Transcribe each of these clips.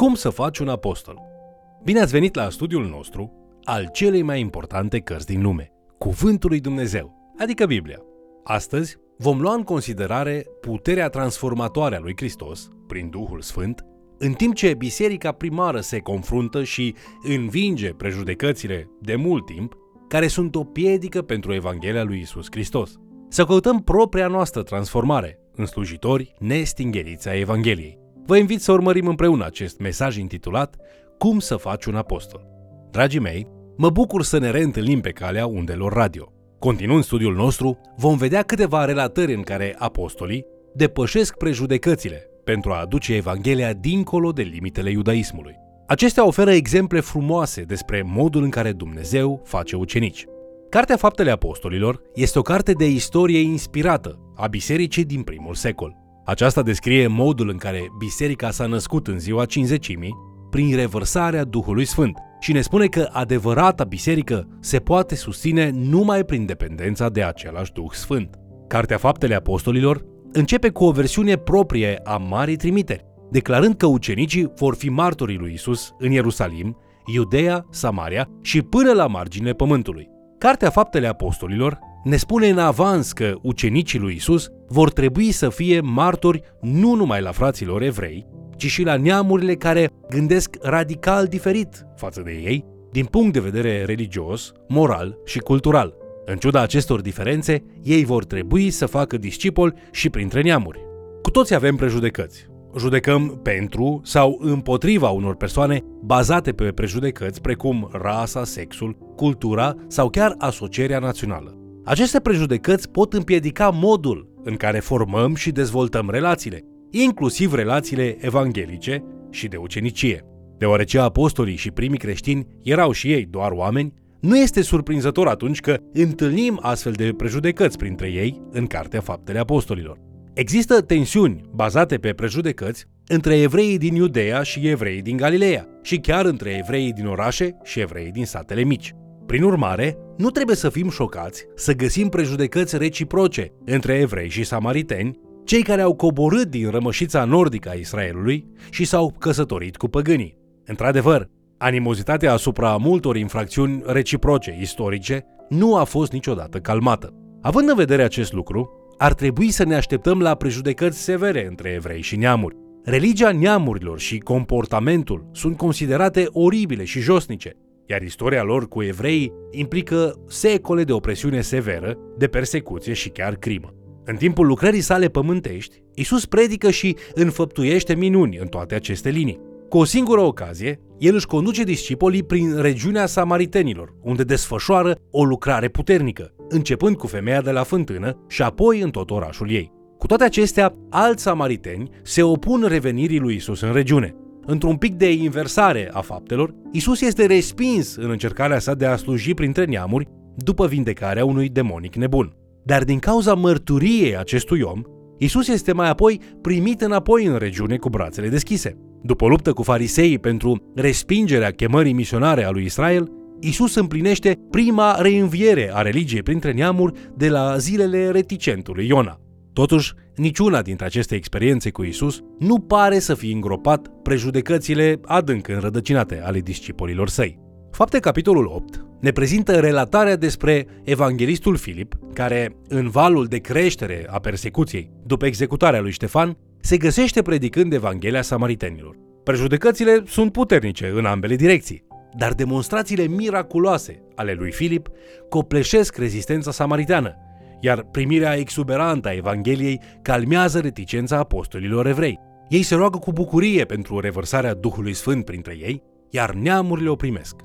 Cum să faci un apostol? Bine ați venit la studiul nostru al celei mai importante cărți din lume, Cuvântul lui Dumnezeu, adică Biblia. Astăzi vom lua în considerare puterea transformatoare a lui Hristos, prin Duhul Sfânt, în timp ce biserica primară se confruntă și învinge prejudecățile de mult timp, care sunt o piedică pentru Evanghelia lui Isus Hristos. Să căutăm propria noastră transformare în slujitori nestingheriți a Evangheliei. Vă invit să urmărim împreună acest mesaj intitulat Cum să faci un apostol. Dragii mei, mă bucur să ne reîntâlnim pe calea undelor radio. Continuând studiul nostru, vom vedea câteva relatări în care apostolii depășesc prejudecățile pentru a aduce Evanghelia dincolo de limitele iudaismului. Acestea oferă exemple frumoase despre modul în care Dumnezeu face ucenici. Cartea Faptele Apostolilor este o carte de istorie inspirată a bisericii din primul secol. Aceasta descrie modul în care biserica s-a născut în ziua cinzecimii prin revărsarea Duhului Sfânt și ne spune că adevărata biserică se poate susține numai prin dependența de același Duh Sfânt. Cartea Faptele Apostolilor începe cu o versiune proprie a Marii Trimiteri, declarând că ucenicii vor fi martorii lui Isus în Ierusalim, Iudeea, Samaria și până la marginile pământului. Cartea Faptele Apostolilor ne spune în avans că ucenicii lui Isus vor trebui să fie martori nu numai la fraților evrei, ci și la neamurile care gândesc radical diferit față de ei, din punct de vedere religios, moral și cultural. În ciuda acestor diferențe, ei vor trebui să facă discipol și printre neamuri. Cu toți avem prejudecăți. Judecăm pentru sau împotriva unor persoane bazate pe prejudecăți precum rasa, sexul, cultura sau chiar asocierea națională. Aceste prejudecăți pot împiedica modul în care formăm și dezvoltăm relațiile, inclusiv relațiile evanghelice și de ucenicie. Deoarece apostolii și primii creștini erau și ei doar oameni, nu este surprinzător atunci că întâlnim astfel de prejudecăți printre ei în Cartea Faptele Apostolilor. Există tensiuni bazate pe prejudecăți între evreii din Iudeea și evreii din Galileea și chiar între evreii din orașe și evreii din satele mici. Prin urmare, nu trebuie să fim șocați să găsim prejudecăți reciproce între evrei și samariteni, cei care au coborât din rămășița nordică a Israelului și s-au căsătorit cu păgânii. Într-adevăr, animozitatea asupra multor infracțiuni reciproce istorice nu a fost niciodată calmată. Având în vedere acest lucru, ar trebui să ne așteptăm la prejudecăți severe între evrei și neamuri. Religia neamurilor și comportamentul sunt considerate oribile și josnice, iar istoria lor cu evrei implică secole de opresiune severă, de persecuție și chiar crimă. În timpul lucrării sale pământești, Isus predică și înfăptuiește minuni în toate aceste linii. Cu o singură ocazie, el își conduce discipolii prin regiunea Samaritenilor, unde desfășoară o lucrare puternică, începând cu femeia de la fântână și apoi în tot orașul ei. Cu toate acestea, alți samariteni se opun revenirii lui Isus în regiune, într-un pic de inversare a faptelor, Isus este respins în încercarea sa de a sluji printre neamuri după vindecarea unui demonic nebun. Dar din cauza mărturiei acestui om, Isus este mai apoi primit înapoi în regiune cu brațele deschise. După luptă cu fariseii pentru respingerea chemării misionare a lui Israel, Isus împlinește prima reînviere a religiei printre neamuri de la zilele reticentului Iona. Totuși, niciuna dintre aceste experiențe cu Isus nu pare să fie îngropat prejudecățile adânc înrădăcinate ale discipolilor săi. Fapte capitolul 8 ne prezintă relatarea despre evanghelistul Filip, care, în valul de creștere a persecuției după executarea lui Ștefan, se găsește predicând Evanghelia Samaritenilor. Prejudecățile sunt puternice în ambele direcții, dar demonstrațiile miraculoase ale lui Filip copleșesc rezistența samariteană iar primirea exuberantă a Evangheliei calmează reticența apostolilor evrei. Ei se roagă cu bucurie pentru revărsarea Duhului Sfânt printre ei, iar neamurile o primesc.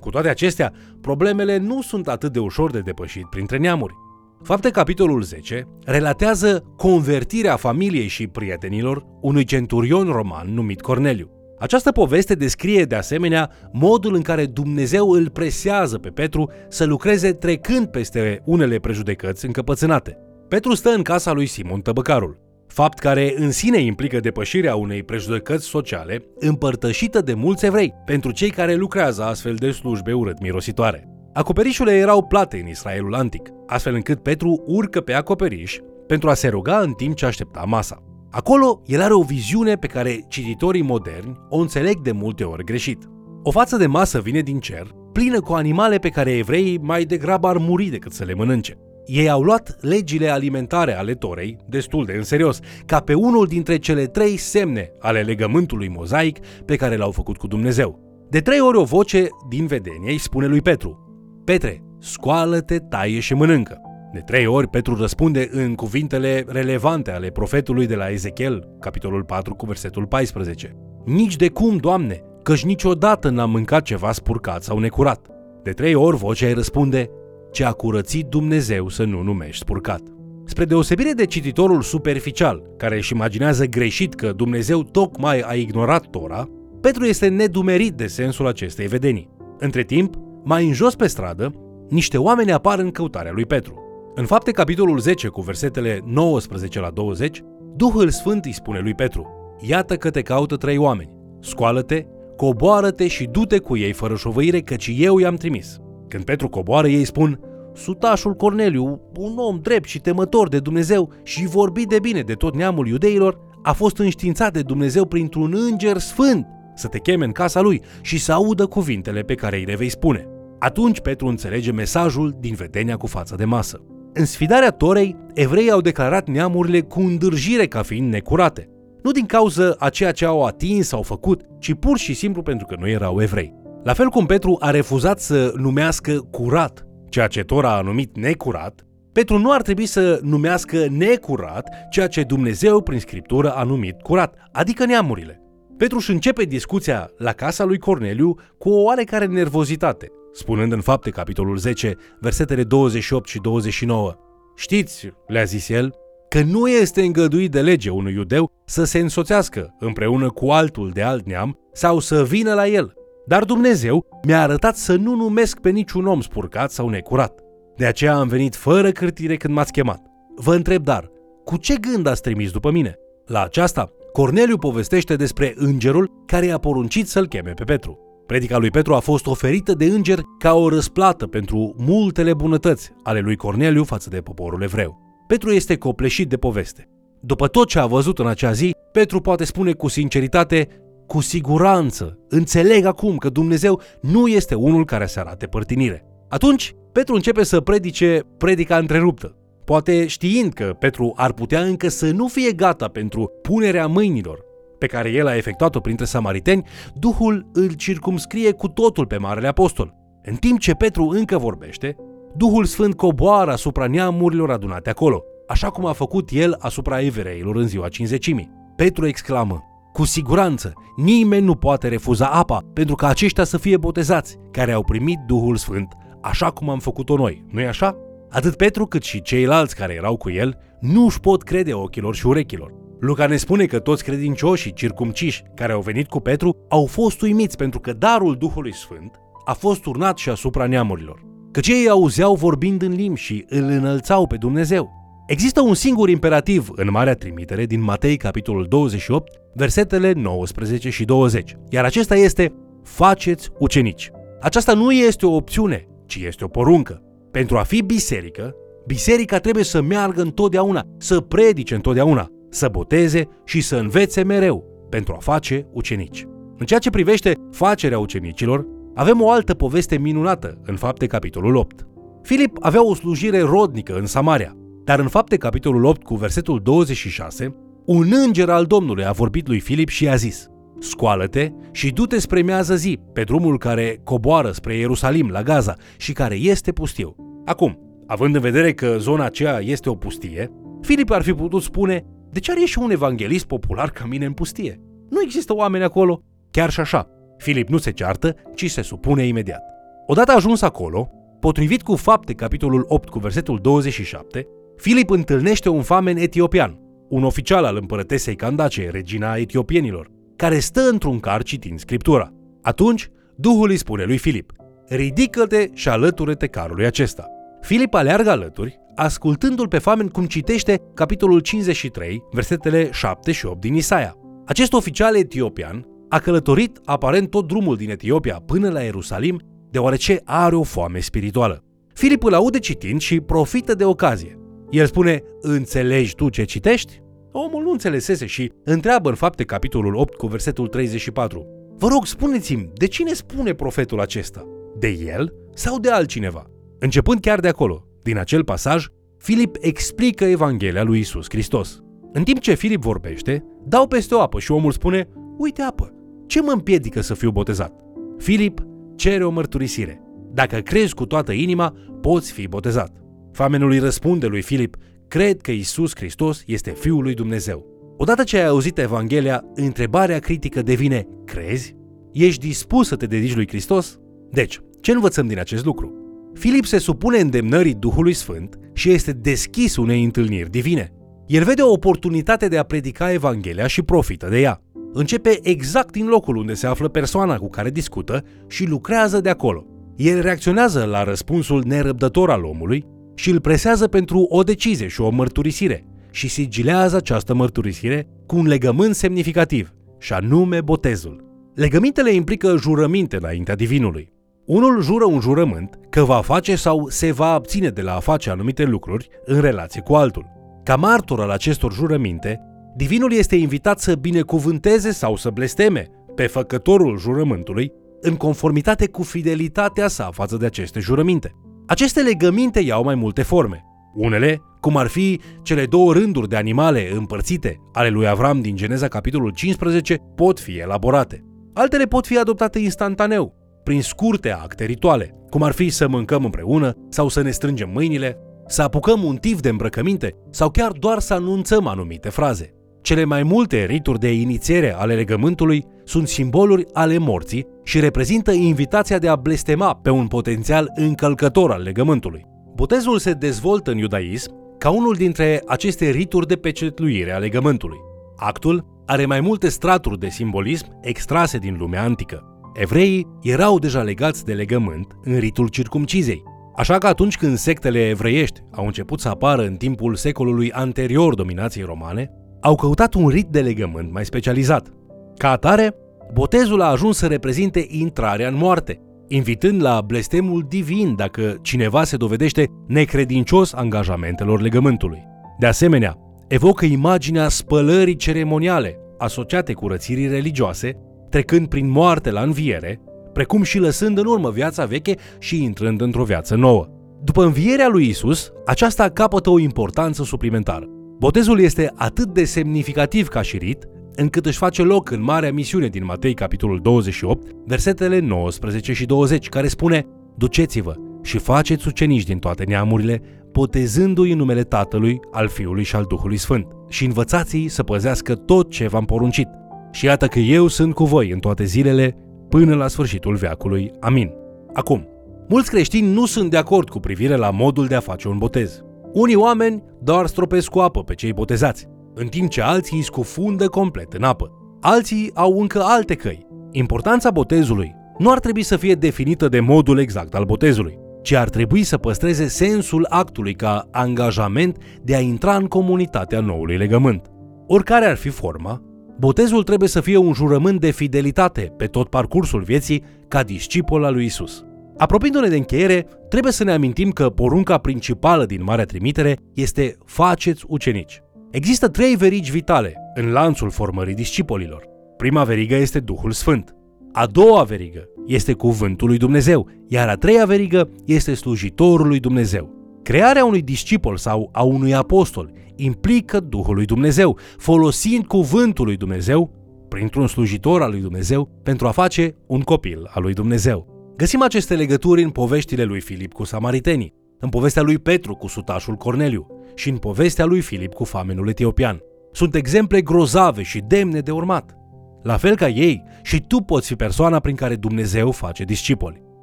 Cu toate acestea, problemele nu sunt atât de ușor de depășit printre neamuri. Fapte capitolul 10 relatează convertirea familiei și prietenilor unui centurion roman numit Corneliu. Această poveste descrie de asemenea modul în care Dumnezeu îl presează pe Petru să lucreze trecând peste unele prejudecăți încăpățânate. Petru stă în casa lui Simon Tăbăcarul, fapt care în sine implică depășirea unei prejudecăți sociale împărtășită de mulți evrei pentru cei care lucrează astfel de slujbe urât mirositoare. Acoperișurile erau plate în Israelul antic, astfel încât Petru urcă pe acoperiș pentru a se ruga în timp ce aștepta masa. Acolo, el are o viziune pe care cititorii moderni o înțeleg de multe ori greșit. O față de masă vine din cer, plină cu animale pe care evreii mai degrabă ar muri decât să le mănânce. Ei au luat legile alimentare ale Torei, destul de în serios, ca pe unul dintre cele trei semne ale legământului mozaic pe care l-au făcut cu Dumnezeu. De trei ori o voce din vedenie îi spune lui Petru, Petre, scoală-te, taie și mănâncă. De trei ori Petru răspunde în cuvintele relevante ale profetului de la Ezechiel, capitolul 4 cu versetul 14. Nici de cum, Doamne, căci niciodată n-am mâncat ceva spurcat sau necurat. De trei ori vocea îi răspunde, ce a curățit Dumnezeu să nu numești spurcat. Spre deosebire de cititorul superficial, care își imaginează greșit că Dumnezeu tocmai a ignorat Tora, Petru este nedumerit de sensul acestei vedenii. Între timp, mai în jos pe stradă, niște oameni apar în căutarea lui Petru. În fapte capitolul 10 cu versetele 19 la 20, Duhul Sfânt îi spune lui Petru, Iată că te caută trei oameni, scoală-te, coboară-te și du-te cu ei fără șovăire, căci eu i-am trimis. Când Petru coboară, ei spun, Sutașul Corneliu, un om drept și temător de Dumnezeu și vorbit de bine de tot neamul iudeilor, a fost înștiințat de Dumnezeu printr-un înger sfânt să te cheme în casa lui și să audă cuvintele pe care îi le vei spune. Atunci Petru înțelege mesajul din vedenia cu față de masă. În sfidarea Torei, evreii au declarat neamurile cu îndârjire ca fiind necurate. Nu din cauza a ceea ce au atins sau făcut, ci pur și simplu pentru că nu erau evrei. La fel cum Petru a refuzat să numească curat ceea ce Tora a numit necurat, Petru nu ar trebui să numească necurat ceea ce Dumnezeu prin Scriptură a numit curat, adică neamurile. Petru își începe discuția la casa lui Corneliu cu o oarecare nervozitate, spunând în fapte capitolul 10, versetele 28 și 29. Știți, le-a zis el, că nu este îngăduit de lege unui iudeu să se însoțească împreună cu altul de alt neam sau să vină la el. Dar Dumnezeu mi-a arătat să nu numesc pe niciun om spurcat sau necurat. De aceea am venit fără cârtire când m-ați chemat. Vă întreb dar, cu ce gând ați trimis după mine? La aceasta, Corneliu povestește despre îngerul care i-a poruncit să-l cheme pe Petru. Predica lui Petru a fost oferită de înger ca o răsplată pentru multele bunătăți ale lui Corneliu față de poporul evreu. Petru este copleșit de poveste. După tot ce a văzut în acea zi, Petru poate spune cu sinceritate, cu siguranță, înțeleg acum că Dumnezeu nu este unul care să arate părtinire. Atunci, Petru începe să predice predica întreruptă. Poate știind că Petru ar putea încă să nu fie gata pentru punerea mâinilor pe care el a efectuat-o printre samariteni, Duhul îl circumscrie cu totul pe Marele Apostol. În timp ce Petru încă vorbește, Duhul Sfânt coboară asupra neamurilor adunate acolo, așa cum a făcut el asupra evreilor în ziua cinzecimii. Petru exclamă, cu siguranță, nimeni nu poate refuza apa pentru ca aceștia să fie botezați, care au primit Duhul Sfânt, așa cum am făcut-o noi, nu-i așa? Atât Petru cât și ceilalți care erau cu el nu își pot crede ochilor și urechilor. Luca ne spune că toți credincioșii circumciși care au venit cu Petru au fost uimiți pentru că darul Duhului Sfânt a fost turnat și asupra neamurilor. Căci ei auzeau vorbind în limbi și îl înălțau pe Dumnezeu. Există un singur imperativ în Marea Trimitere din Matei, capitolul 28, versetele 19 și 20, iar acesta este Faceți ucenici. Aceasta nu este o opțiune, ci este o poruncă. Pentru a fi biserică, biserica trebuie să meargă întotdeauna, să predice întotdeauna, să boteze și să învețe mereu pentru a face ucenici. În ceea ce privește facerea ucenicilor, avem o altă poveste minunată în fapte capitolul 8. Filip avea o slujire rodnică în Samaria, dar în fapte capitolul 8 cu versetul 26, un înger al Domnului a vorbit lui Filip și i-a zis Scoală-te și du-te spre miază zi, pe drumul care coboară spre Ierusalim, la Gaza, și care este pustiu. Acum, având în vedere că zona aceea este o pustie, Filip ar fi putut spune De ce ar ieși un evanghelist popular ca mine în pustie? Nu există oameni acolo. Chiar și așa, Filip nu se ceartă, ci se supune imediat. Odată ajuns acolo, potrivit cu fapte capitolul 8 cu versetul 27, Filip întâlnește un famen etiopian, un oficial al împărătesei Candace, regina etiopienilor, care stă într-un car citind scriptura. Atunci, Duhul îi spune lui Filip, ridică-te și alătură-te carului acesta. Filip aleargă alături, ascultându-l pe famen cum citește capitolul 53, versetele 7 și 8 din Isaia. Acest oficial etiopian a călătorit aparent tot drumul din Etiopia până la Ierusalim, deoarece are o foame spirituală. Filip îl aude citind și profită de ocazie. El spune, înțelegi tu ce citești? Omul nu înțelesese și întreabă în fapte capitolul 8 cu versetul 34. Vă rog, spuneți-mi, de cine spune profetul acesta? De el sau de altcineva? Începând chiar de acolo, din acel pasaj, Filip explică Evanghelia lui Isus Hristos. În timp ce Filip vorbește, dau peste o apă și omul spune, uite apă, ce mă împiedică să fiu botezat? Filip cere o mărturisire. Dacă crezi cu toată inima, poți fi botezat. Famenul îi răspunde lui Filip, cred că Isus Hristos este Fiul lui Dumnezeu. Odată ce ai auzit Evanghelia, întrebarea critică devine, crezi? Ești dispus să te dedici lui Hristos? Deci, ce învățăm din acest lucru? Filip se supune îndemnării Duhului Sfânt și este deschis unei întâlniri divine. El vede o oportunitate de a predica Evanghelia și profită de ea. Începe exact din locul unde se află persoana cu care discută și lucrează de acolo. El reacționează la răspunsul nerăbdător al omului și îl presează pentru o decizie și o mărturisire și sigilează această mărturisire cu un legământ semnificativ, și anume botezul. Legămintele implică jurăminte înaintea divinului. Unul jură un jurământ că va face sau se va abține de la a face anumite lucruri în relație cu altul. Ca martor al acestor jurăminte, divinul este invitat să binecuvânteze sau să blesteme pe făcătorul jurământului în conformitate cu fidelitatea sa față de aceste jurăminte. Aceste legăminte iau mai multe forme. Unele, cum ar fi cele două rânduri de animale împărțite ale lui Avram din Geneza capitolul 15, pot fi elaborate. Altele pot fi adoptate instantaneu, prin scurte acte rituale, cum ar fi să mâncăm împreună sau să ne strângem mâinile, să apucăm un tif de îmbrăcăminte sau chiar doar să anunțăm anumite fraze. Cele mai multe rituri de inițiere ale legământului sunt simboluri ale morții și reprezintă invitația de a blestema pe un potențial încălcător al legământului. Botezul se dezvoltă în iudaism ca unul dintre aceste rituri de pecetluire a legământului. Actul are mai multe straturi de simbolism extrase din lumea antică. Evreii erau deja legați de legământ în ritul circumcizei, așa că atunci când sectele evreiești au început să apară în timpul secolului anterior dominației romane, au căutat un rit de legământ mai specializat. Ca atare, botezul a ajuns să reprezinte intrarea în moarte, invitând la blestemul divin dacă cineva se dovedește necredincios angajamentelor legământului. De asemenea, evocă imaginea spălării ceremoniale asociate cu rățirii religioase, trecând prin moarte la înviere, precum și lăsând în urmă viața veche și intrând într-o viață nouă. După învierea lui Isus, aceasta capătă o importanță suplimentară. Botezul este atât de semnificativ ca și rit, încât își face loc în Marea Misiune din Matei, capitolul 28, versetele 19 și 20, care spune Duceți-vă și faceți ucenici din toate neamurile, botezându-i în numele Tatălui, al Fiului și al Duhului Sfânt și învățați-i să păzească tot ce v-am poruncit. Și iată că eu sunt cu voi în toate zilele, până la sfârșitul veacului. Amin. Acum, mulți creștini nu sunt de acord cu privire la modul de a face un botez. Unii oameni doar stropesc cu apă pe cei botezați, în timp ce alții îi scufundă complet în apă. Alții au încă alte căi. Importanța botezului nu ar trebui să fie definită de modul exact al botezului, ci ar trebui să păstreze sensul actului ca angajament de a intra în comunitatea noului legământ. Oricare ar fi forma, botezul trebuie să fie un jurământ de fidelitate pe tot parcursul vieții ca discipol al lui Isus. Apropiindu-ne de încheiere, trebuie să ne amintim că porunca principală din Marea Trimitere este faceți ucenici. Există trei verigi vitale în lanțul formării discipolilor. Prima verigă este Duhul Sfânt. A doua verigă este Cuvântul lui Dumnezeu, iar a treia verigă este slujitorul lui Dumnezeu. Crearea unui discipol sau a unui apostol implică Duhul lui Dumnezeu, folosind Cuvântul lui Dumnezeu printr-un slujitor al lui Dumnezeu pentru a face un copil al lui Dumnezeu. Găsim aceste legături în poveștile lui Filip cu samaritenii, în povestea lui Petru cu sutașul Corneliu și în povestea lui Filip cu famenul etiopian. Sunt exemple grozave și demne de urmat. La fel ca ei, și tu poți fi persoana prin care Dumnezeu face discipoli.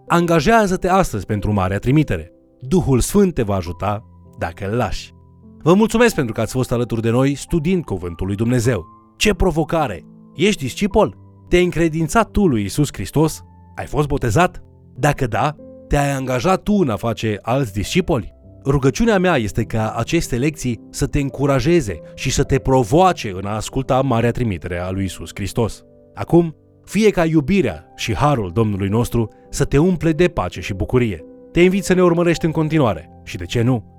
Angajează-te astăzi pentru marea trimitere. Duhul Sfânt te va ajuta dacă îl lași. Vă mulțumesc pentru că ați fost alături de noi studiind Cuvântul lui Dumnezeu. Ce provocare! Ești discipol? Te-ai încredințat tu lui Isus Hristos? Ai fost botezat? Dacă da, te-ai angajat tu în a face alți discipoli? Rugăciunea mea este ca aceste lecții să te încurajeze și să te provoace în a asculta marea trimitere a lui Isus Hristos. Acum, fie ca iubirea și harul Domnului nostru să te umple de pace și bucurie. Te invit să ne urmărești în continuare și, de ce nu,